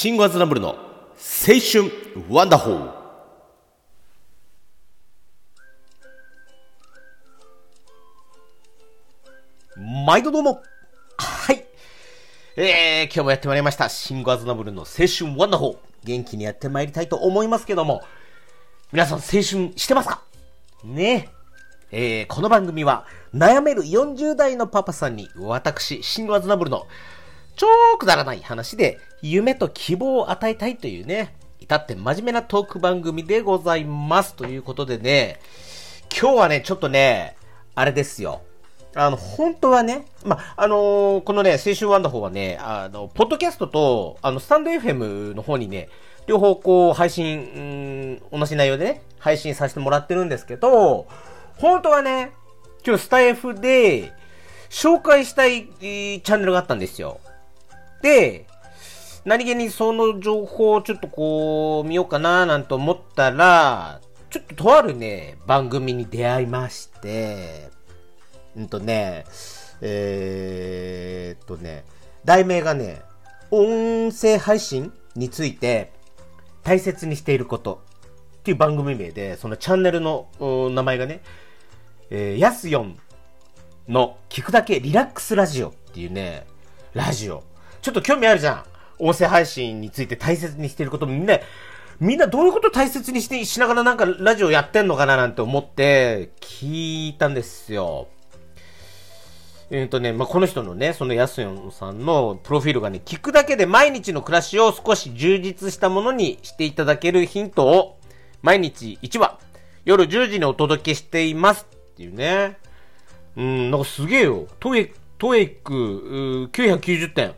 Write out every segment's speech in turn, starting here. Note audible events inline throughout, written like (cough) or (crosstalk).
シンゴアズナブルの青春ワンダホー。毎度どうも。はい。えー、今日もやってまいりました。シンゴアズナブルの青春ワンダホー。元気にやってまいりたいと思いますけども、皆さん青春してますか？ね。えー、この番組は悩める40代のパパさんに私、シンゴアズナブルの超くだらない話で夢と希望を与えたいというね、至って真面目なトーク番組でございます。ということでね、今日はね、ちょっとね、あれですよ。あの、本当はね、ま、あのー、このね、青春ワンダホーはね、あの、ポッドキャストと、あの、スタンド FM の方にね、両方こう、配信、うん、同じ内容でね、配信させてもらってるんですけど、本当はね、今日スタイフで、紹介したい、チャンネルがあったんですよ。で、何気にその情報をちょっとこう、見ようかななんて思ったら、ちょっととあるね、番組に出会いまして、うんとね、えー、っとね、題名がね、音声配信について大切にしていることっていう番組名で、そのチャンネルの名前がね、え、やすよんの聞くだけリラックスラジオっていうね、ラジオ。ちょっと興味あるじゃん。音声配信について大切にしてることみんな、みんなどういうこと大切にしてしながらなんかラジオやってんのかななんて思って聞いたんですよ。えっ、ー、とね、まあ、この人のね、そのやすよんさんのプロフィールがね、聞くだけで毎日の暮らしを少し充実したものにしていただけるヒントを毎日1話、夜10時にお届けしていますっていうね。うん、なんかすげえよ。トエトエック990点。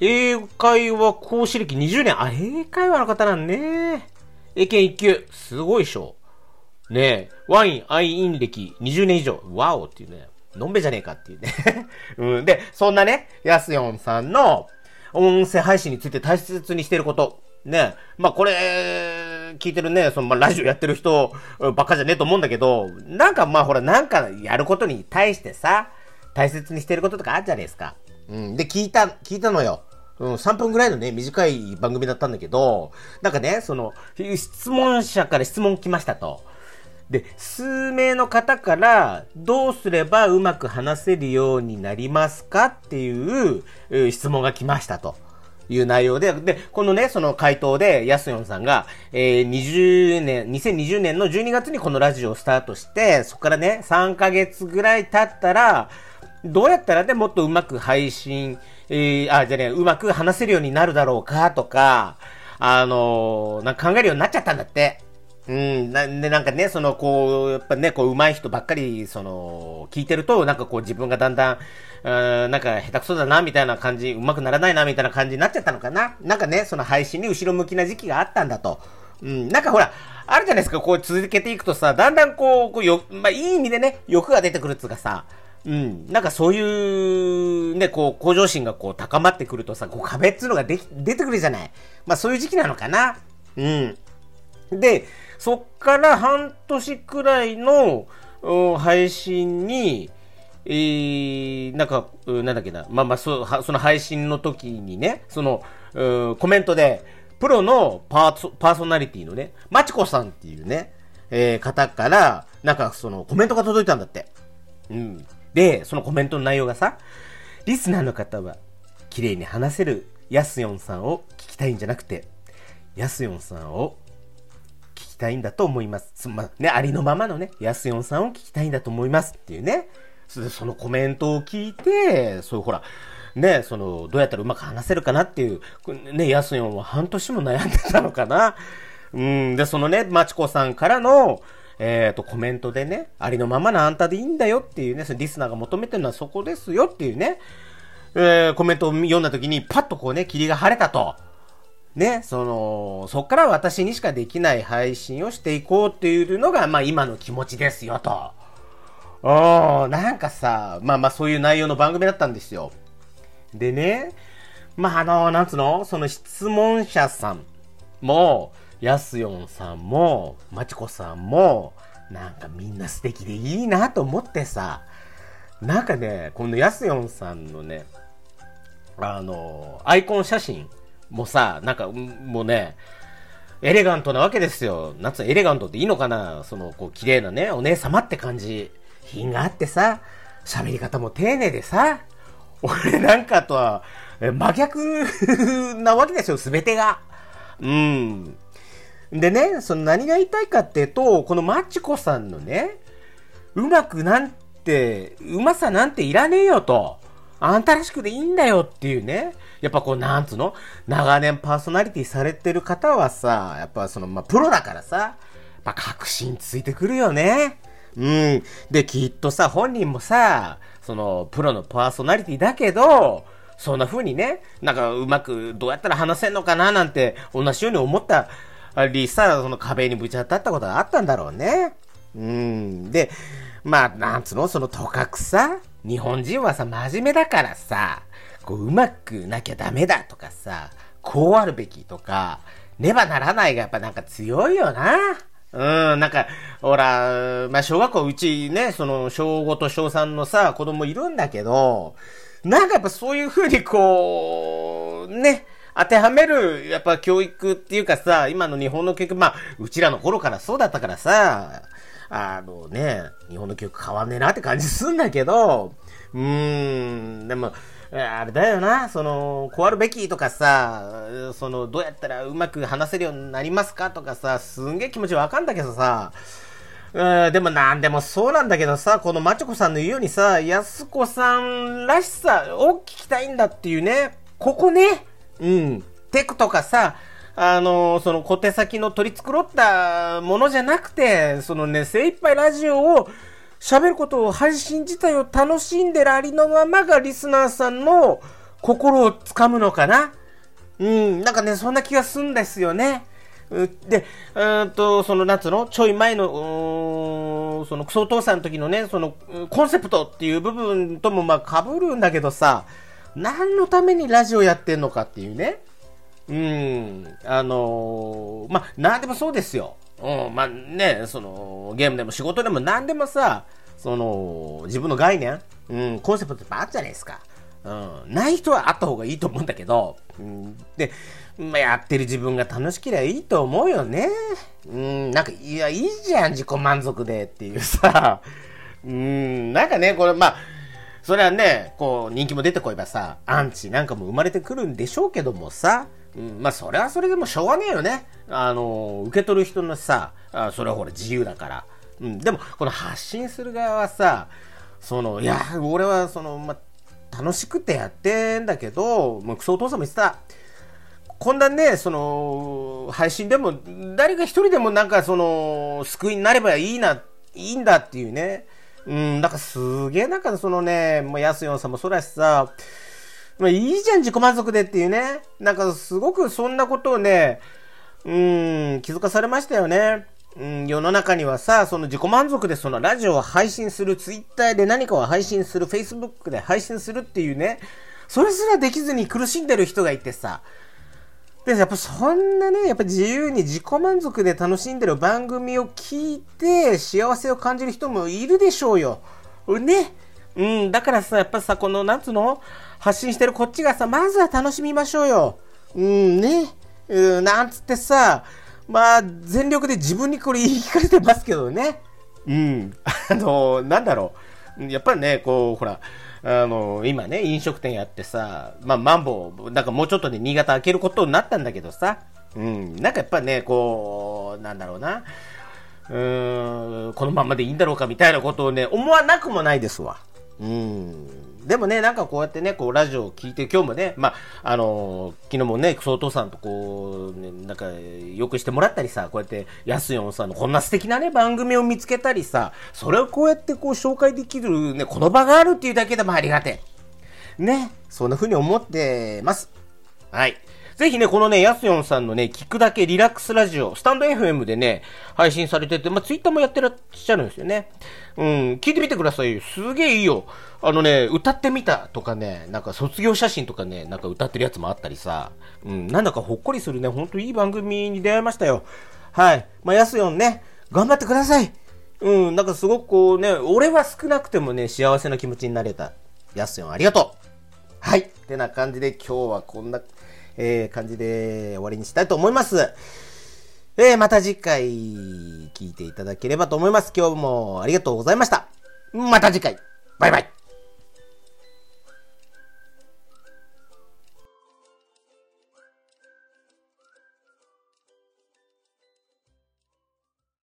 英会話講師歴20年。あ、英会話の方なんね。英検1級。すごいでしょ。ねえワイン、アイイン歴20年以上。ワオっていうね。のんべじゃねえかっていうね (laughs) うん。で、そんなね、やすよんさんの音声配信について大切にしてること。ねえ。まあ、これ、聞いてるね、その、まあ、ラジオやってる人ばっかじゃねえと思うんだけど、なんかまあ、ほら、なんかやることに対してさ、大切にしてることとかあるじゃないですか。うん。で、聞いた、聞いたのよ。うん、3分ぐらいのね、短い番組だったんだけど、なんかね、その、質問者から質問来ましたと。で、数名の方から、どうすればうまく話せるようになりますかっていう質問が来ましたと。いう内容で、で、このね、その回答で、やすよんさんが、えー、20年、2020年の12月にこのラジオをスタートして、そこからね、3ヶ月ぐらい経ったら、どうやったらね、もっとうまく配信、えー、あ、じゃね、うまく話せるようになるだろうかとか、あのー、なんか考えるようになっちゃったんだって。うん、なんで、なんかね、その、こう、やっぱね、こう、上手い人ばっかり、その、聞いてると、なんかこう、自分がだんだん、うん、なんか下手くそだな、みたいな感じ、上手くならないな、みたいな感じになっちゃったのかな。なんかね、その配信に後ろ向きな時期があったんだと。うん、なんかほら、あるじゃないですか、こう続けていくとさ、だんだんこう、こうよ、まあ、いい意味でね、欲が出てくるっつうかさ、うん。なんかそういう、ね、こう、向上心がこう高まってくるとさ、こう壁っつうのができ、出てくるじゃない。まあそういう時期なのかな。うん。で、そっから半年くらいの、配信に、えー、なんか、なんだっけな、まあまあそ、その配信の時にね、その、コメントで、プロのパーパーソナリティのね、まちこさんっていうね、えー、方から、なんかそのコメントが届いたんだって。うん。で、そのコメントの内容がさ、リスナーの方は、綺麗に話せるヤスヨンさんを聞きたいんじゃなくて、ヤスヨンさんを聞きたいんだと思います。そまあ、ね、ありのままのね、ヤスヨンさんを聞きたいんだと思いますっていうね。そのコメントを聞いて、そうほら、ね、その、どうやったらうまく話せるかなっていう、ね、ヤスヨンは半年も悩んでたのかな。うん、で、そのね、マチコさんからの、えっ、ー、と、コメントでね、ありのままのあんたでいいんだよっていうね、そのリスナーが求めてるのはそこですよっていうね、えー、コメントを読んだ時に、パッとこうね、霧が晴れたと。ね、その、そっから私にしかできない配信をしていこうっていうのが、まあ今の気持ちですよと。うん、なんかさ、まあまあそういう内容の番組だったんですよ。でね、まああの、なんつうの？その質問者さんも、やすよんさんも、まちこさんも、なんかみんな素敵でいいなと思ってさ、なんかね、このやすよんさんのね、あの、アイコン写真もさ、なんか、もうね、エレガントなわけですよ。夏エレガントっていいのかな？その、こう、綺麗なね、お姉様って感じ。品があってさ、喋り方も丁寧でさ、俺なんかとは、真逆なわけですよ、すべてが。うん。でね、その何が言いたいかっていうと、このマチコさんのね、うまくなんて、うまさなんていらねえよと。あんたらしくでいいんだよっていうね。やっぱこう、なんつうの長年パーソナリティされてる方はさ、やっぱその、まあ、プロだからさ、やっぱ確信ついてくるよね。うん。で、きっとさ、本人もさ、その、プロのパーソナリティだけど、そんな風にね、なんかうまくどうやったら話せんのかななんて、同じように思ったりさ、その壁にぶち当たったことがあったんだろうね。うん。で、まあ、なんつうのそのとかくさ、日本人はさ、真面目だからさ、こう、うまくなきゃダメだとかさ、こうあるべきとか、ねばならないがやっぱなんか強いよな。うん、なんか、ほら、まあ、小学校うちね、その、小5と小3のさ、子供いるんだけど、なんかやっぱそういうふうにこう、ね、当てはめる、やっぱ教育っていうかさ、今の日本の教育、まあ、うちらの頃からそうだったからさ、あのね、日本の教育変わんねえなって感じすんだけど、うーん、でも、あれだよな、その、こうあるべきとかさ、その、どうやったらうまく話せるようになりますかとかさ、すんげえ気持ちわかんだけどさ、うん、でもなんでもそうなんだけどさ、このマチョコさんの言うようにさ、安子さんらしさを聞きたいんだっていうね、ここね、うん、テクとかさ、あの、その小手先の取り繕ったものじゃなくて、そのね、精一杯ラジオを喋ることを配信自体を楽しんでるありのままがリスナーさんの心をつかむのかな。うん、なんかね、そんな気がすんですよね。で、うんと、その、なんつうの？ちょい前の、その、クソお父さんの時のね、その、コンセプトっていう部分ともまあ被るんだけどさ、何のためにラジオやってんのかっていうね。うん、あのー、まあ、なんでもそうですよ。うん、まあね、その、ゲームでも仕事でも何でもさ、その、自分の概念、うん、コンセプトってあるじゃないですか。うん、ない人はあった方がいいと思うんだけど、うん、で、まあ、やってる自分が楽しければいいと思うよね。うん、なんか、いや、いいじゃん、自己満足でっていうさ、うん、なんかね、これ、まあ、それはね、こう、人気も出てこいばさ、アンチなんかも生まれてくるんでしょうけどもさ、うん、まあ、それはそれでもしょうがねえよね。あの、受け取る人のさ、あそれはほら自由だから。うん、でも、この発信する側はさ、その、いや、俺はその、ま、楽しくてやってんだけど、もうクソお父さんも言ってた。こんなね、その、配信でも、誰か一人でもなんかその、救いになればいいな、いいんだっていうね。うん、なんかすげえなんかそのね、もう安ヨンさんもそうだしさ、まあいいじゃん自己満足でっていうね。なんかすごくそんなことをね、うん、気づかされましたよね。うん、世の中にはさ、その自己満足でそのラジオを配信する、ツイッターで何かを配信する、フェイスブックで配信するっていうね、それすらできずに苦しんでる人がいてさ、で、やっぱそんなね、やっぱ自由に自己満足で楽しんでる番組を聞いて幸せを感じる人もいるでしょうよ。ね。うん、だからさ、やっぱさ、この、なんつうの？発信してるこっちがさ、まずは楽しみましょうよ。うんね。うん、なんつってさ、まあ、全力で自分にこれ言い聞かせてますけどね。うん。あの、なんだろう。やっぱりね、こう、ほら、あの、今ね、飲食店やってさ、まあ、マンボウ、なんかもうちょっとね新潟開けることになったんだけどさ、うん、なんかやっぱね、こう、なんだろうな、うーん、このままでいいんだろうかみたいなことをね、思わなくもないですわ。うん。でもね、なんかこうやってね、こうラジオを聞いて、今日もね、まあ、あのー、昨日もね、クソお父さんとこう、ね、なんか、よくしてもらったりさ、こうやって、やすよんさんのこんな素敵なね、番組を見つけたりさ、それをこうやってこう紹介できるね、この場があるっていうだけでもありがてえ。ね、そんな風に思ってます。はい。ぜひね、このね、やすよんさんのね、聞くだけリラックスラジオ、スタンド FM でね、配信されてて、まあ、ツイッターもやってらっしゃるんですよね。うん、聞いてみてくださいすげえいいよ。あのね、歌ってみたとかね、なんか卒業写真とかね、なんか歌ってるやつもあったりさ、うん、なんだかほっこりするね、ほんといい番組に出会いましたよ。はい。まあ、やすよんね、頑張ってください。うん、なんかすごくこうね、俺は少なくてもね、幸せな気持ちになれた。やすよんありがとう。はい。ってな感じで今日はこんなえー、感じで終わりにしたいと思います。えー、また次回聞いていただければと思います。今日もありがとうございました。また次回。バイバイ。